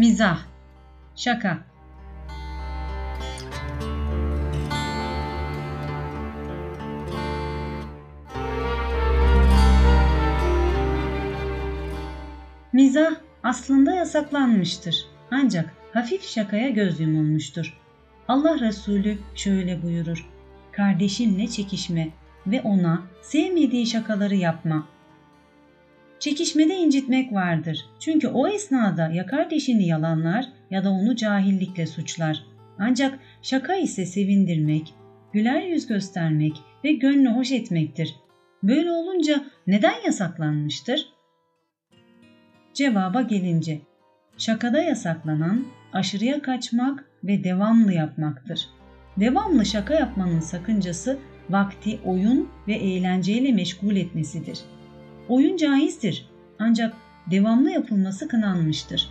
Mizah, şaka. Mizah aslında yasaklanmıştır. Ancak hafif şakaya göz yumulmuştur. Allah Resulü şöyle buyurur. Kardeşinle çekişme ve ona sevmediği şakaları yapma. Çekişmede incitmek vardır. Çünkü o esnada ya kardeşini yalanlar ya da onu cahillikle suçlar. Ancak şaka ise sevindirmek, güler yüz göstermek ve gönlü hoş etmektir. Böyle olunca neden yasaklanmıştır? Cevaba gelince, şakada yasaklanan aşırıya kaçmak ve devamlı yapmaktır. Devamlı şaka yapmanın sakıncası vakti oyun ve eğlenceyle meşgul etmesidir. Oyun caizdir ancak devamlı yapılması kınanmıştır.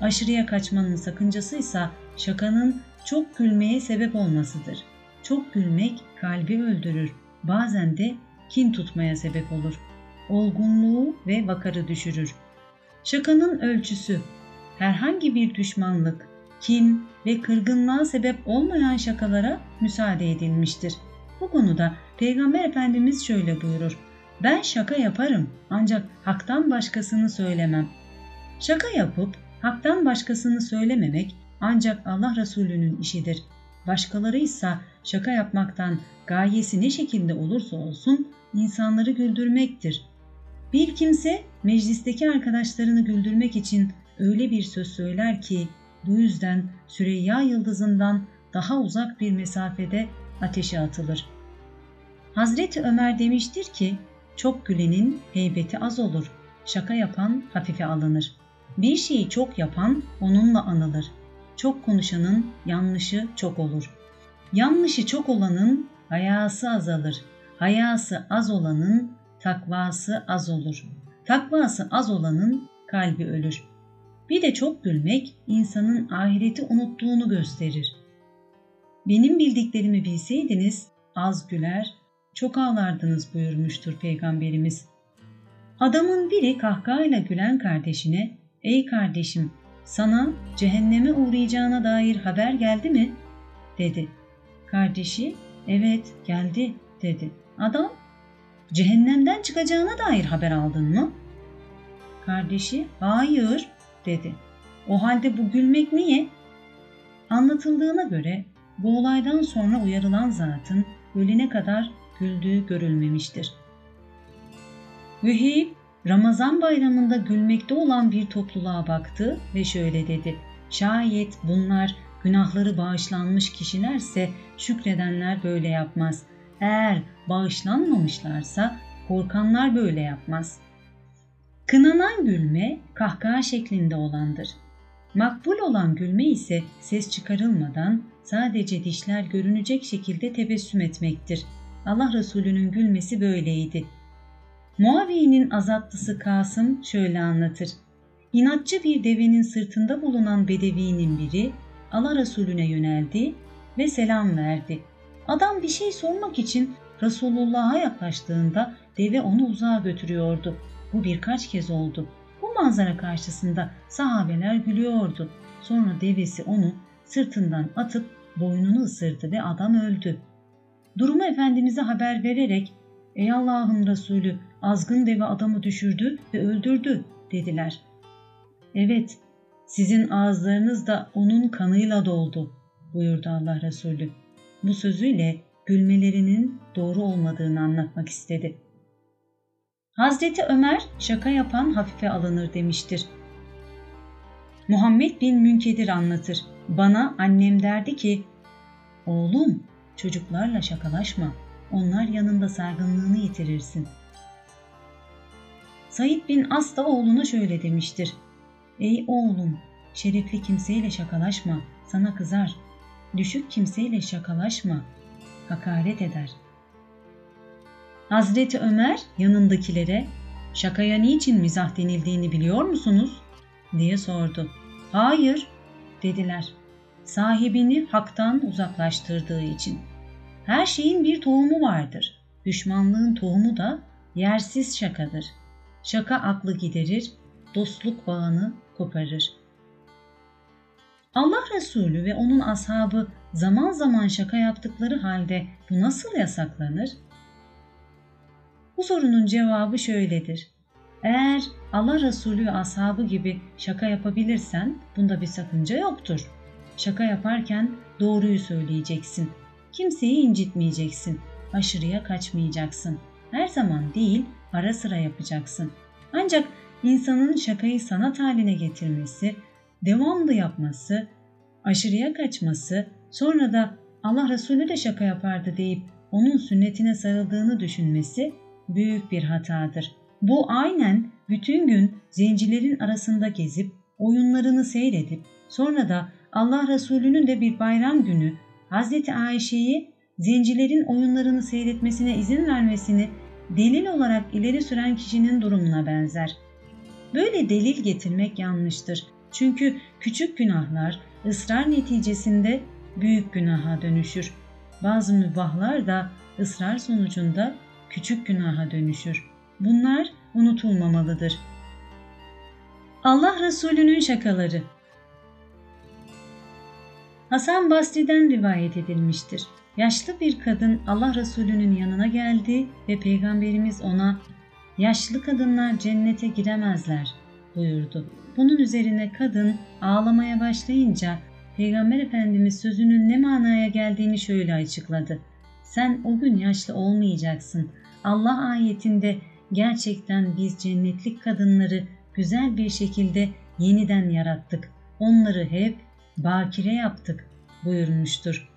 Aşırıya kaçmanın sakıncası ise şakanın çok gülmeye sebep olmasıdır. Çok gülmek kalbi öldürür, bazen de kin tutmaya sebep olur. Olgunluğu ve vakarı düşürür. Şakanın ölçüsü herhangi bir düşmanlık, kin ve kırgınlığa sebep olmayan şakalara müsaade edilmiştir. Bu konuda Peygamber Efendimiz şöyle buyurur. Ben şaka yaparım ancak haktan başkasını söylemem. Şaka yapıp haktan başkasını söylememek ancak Allah Resulü'nün işidir. Başkaları ise şaka yapmaktan gayesi ne şekilde olursa olsun insanları güldürmektir. Bir kimse meclisteki arkadaşlarını güldürmek için öyle bir söz söyler ki bu yüzden Süreyya yıldızından daha uzak bir mesafede ateşe atılır. Hazreti Ömer demiştir ki çok gülenin heybeti az olur. Şaka yapan hafife alınır. Bir şeyi çok yapan onunla anılır. Çok konuşanın yanlışı çok olur. Yanlışı çok olanın hayası azalır. Hayası az olanın takvası az olur. Takvası az olanın kalbi ölür. Bir de çok gülmek insanın ahireti unuttuğunu gösterir. Benim bildiklerimi bilseydiniz az güler, çok ağlardınız buyurmuştur Peygamberimiz. Adamın biri kahkahayla gülen kardeşine, ''Ey kardeşim, sana cehenneme uğrayacağına dair haber geldi mi?'' dedi. Kardeşi, ''Evet, geldi.'' dedi. Adam, ''Cehennemden çıkacağına dair haber aldın mı?'' Kardeşi, ''Hayır.'' dedi. O halde bu gülmek niye? Anlatıldığına göre bu olaydan sonra uyarılan zatın ölene kadar güldüğü görülmemiştir. Vüheyb Ramazan bayramında gülmekte olan bir topluluğa baktı ve şöyle dedi. Şayet bunlar günahları bağışlanmış kişilerse şükredenler böyle yapmaz. Eğer bağışlanmamışlarsa korkanlar böyle yapmaz. Kınanan gülme kahkaha şeklinde olandır. Makbul olan gülme ise ses çıkarılmadan sadece dişler görünecek şekilde tebessüm etmektir. Allah Resulü'nün gülmesi böyleydi. Muaviye'nin azatlısı Kasım şöyle anlatır. İnatçı bir devenin sırtında bulunan bedevinin biri Allah Resulüne yöneldi ve selam verdi. Adam bir şey sormak için Resulullah'a yaklaştığında deve onu uzağa götürüyordu. Bu birkaç kez oldu. Bu manzara karşısında sahabeler gülüyordu. Sonra devesi onu sırtından atıp boynunu ısırdı ve adam öldü. Durumu Efendimiz'e haber vererek ''Ey Allah'ın Resulü azgın deve adamı düşürdü ve öldürdü.'' dediler. ''Evet, sizin ağızlarınız da onun kanıyla doldu.'' buyurdu Allah Resulü. Bu sözüyle gülmelerinin doğru olmadığını anlatmak istedi. Hazreti Ömer şaka yapan hafife alınır demiştir. Muhammed bin Münkedir anlatır. Bana annem derdi ki, oğlum çocuklarla şakalaşma, onlar yanında saygınlığını yitirirsin. Said bin As da oğluna şöyle demiştir. Ey oğlum, şerefli kimseyle şakalaşma, sana kızar. Düşük kimseyle şakalaşma, hakaret eder.'' Hazreti Ömer yanındakilere şakaya niçin mizah denildiğini biliyor musunuz? diye sordu. Hayır dediler. Sahibini haktan uzaklaştırdığı için. Her şeyin bir tohumu vardır. Düşmanlığın tohumu da yersiz şakadır. Şaka aklı giderir, dostluk bağını koparır. Allah Resulü ve onun ashabı zaman zaman şaka yaptıkları halde bu nasıl yasaklanır? Bu sorunun cevabı şöyledir. Eğer Allah Resulü ve ashabı gibi şaka yapabilirsen bunda bir sakınca yoktur. Şaka yaparken doğruyu söyleyeceksin. Kimseyi incitmeyeceksin. Aşırıya kaçmayacaksın. Her zaman değil, ara sıra yapacaksın. Ancak insanın şakayı sanat haline getirmesi, devamlı yapması, aşırıya kaçması, sonra da Allah Resulü de şaka yapardı deyip onun sünnetine sarıldığını düşünmesi büyük bir hatadır. Bu aynen bütün gün zencilerin arasında gezip oyunlarını seyredip sonra da Allah Resulü'nün de bir bayram günü Hazreti Ayşe'yi zencilerin oyunlarını seyretmesine izin vermesini delil olarak ileri süren kişinin durumuna benzer. Böyle delil getirmek yanlıştır. Çünkü küçük günahlar ısrar neticesinde büyük günaha dönüşür. Bazı mübahlar da ısrar sonucunda küçük günaha dönüşür. Bunlar unutulmamalıdır. Allah Resulü'nün şakaları Hasan Basri'den rivayet edilmiştir. Yaşlı bir kadın Allah Resulü'nün yanına geldi ve Peygamberimiz ona yaşlı kadınlar cennete giremezler buyurdu. Bunun üzerine kadın ağlamaya başlayınca Peygamber Efendimiz sözünün ne manaya geldiğini şöyle açıkladı. Sen o gün yaşlı olmayacaksın. Allah ayetinde gerçekten biz cennetlik kadınları güzel bir şekilde yeniden yarattık. Onları hep bakire yaptık buyurmuştur.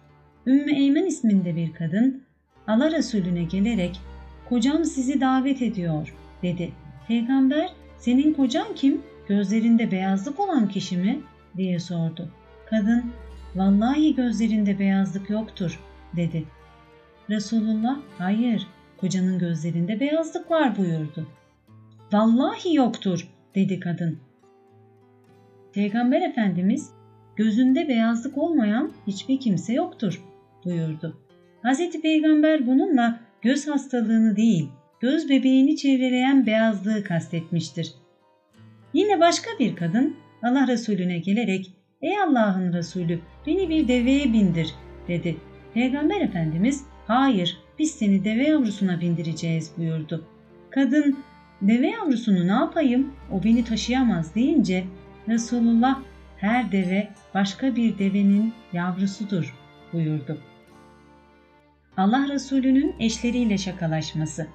Ümmü Eymen isminde bir kadın Allah Resulüne gelerek kocam sizi davet ediyor dedi. Peygamber senin kocan kim? Gözlerinde beyazlık olan kişi mi? diye sordu. Kadın vallahi gözlerinde beyazlık yoktur dedi. Resulullah hayır kocanın gözlerinde beyazlık var buyurdu. Vallahi yoktur dedi kadın. Peygamber Efendimiz gözünde beyazlık olmayan hiçbir kimse yoktur buyurdu. Hz. Peygamber bununla göz hastalığını değil, göz bebeğini çevreleyen beyazlığı kastetmiştir. Yine başka bir kadın Allah Resulüne gelerek ''Ey Allah'ın Resulü beni bir deveye bindir'' dedi. Peygamber Efendimiz ''Hayır biz seni deve yavrusuna bindireceğiz'' buyurdu. Kadın ''Deve yavrusunu ne yapayım o beni taşıyamaz'' deyince Resulullah her deve başka bir devenin yavrusudur buyurdu. Allah Resulü'nün eşleriyle şakalaşması.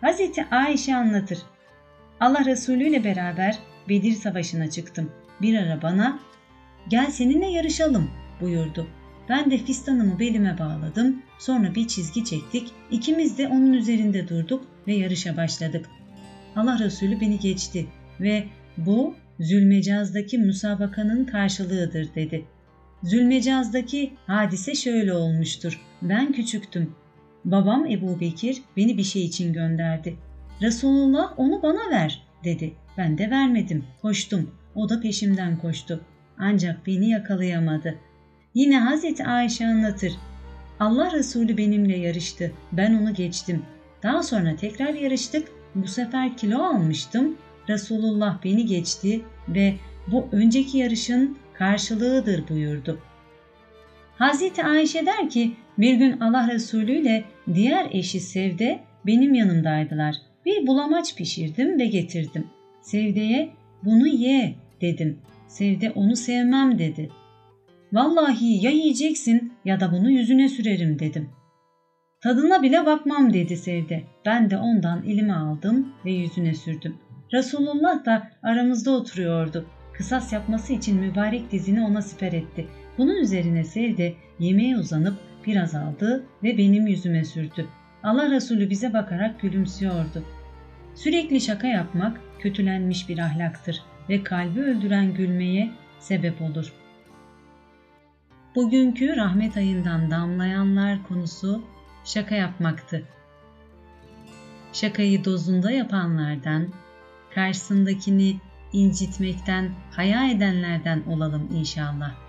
Hazreti Ayşe anlatır. Allah Resulü ile beraber Bedir Savaşı'na çıktım. Bir ara bana gel seninle yarışalım buyurdu. Ben de fistanımı belime bağladım. Sonra bir çizgi çektik. İkimiz de onun üzerinde durduk ve yarışa başladık. Allah Resulü beni geçti ve bu Zülmecaz'daki musabakanın karşılığıdır dedi. Zülmecaz'daki hadise şöyle olmuştur. Ben küçüktüm. Babam Ebu Bekir beni bir şey için gönderdi. Resulullah onu bana ver dedi. Ben de vermedim. Koştum. O da peşimden koştu. Ancak beni yakalayamadı. Yine Hazreti Ayşe anlatır. Allah Resulü benimle yarıştı. Ben onu geçtim. Daha sonra tekrar yarıştık. Bu sefer kilo almıştım. Resulullah beni geçti ve bu önceki yarışın karşılığıdır buyurdu. Hazreti Ayşe der ki bir gün Allah Resulü ile diğer eşi Sevde benim yanımdaydılar. Bir bulamaç pişirdim ve getirdim. Sevde'ye bunu ye dedim. Sevde onu sevmem dedi. Vallahi ya yiyeceksin ya da bunu yüzüne sürerim dedim. Tadına bile bakmam dedi Sevde. Ben de ondan elime aldım ve yüzüne sürdüm. Resulullah da aramızda oturuyordu. Kısas yapması için mübarek dizini ona siper etti. Bunun üzerine Sevde yemeğe uzanıp biraz aldı ve benim yüzüme sürdü. Allah Resulü bize bakarak gülümsüyordu. Sürekli şaka yapmak kötülenmiş bir ahlaktır ve kalbi öldüren gülmeye sebep olur. Bugünkü rahmet ayından damlayanlar konusu şaka yapmaktı. Şakayı dozunda yapanlardan, karşısındakini incitmekten haya edenlerden olalım inşallah.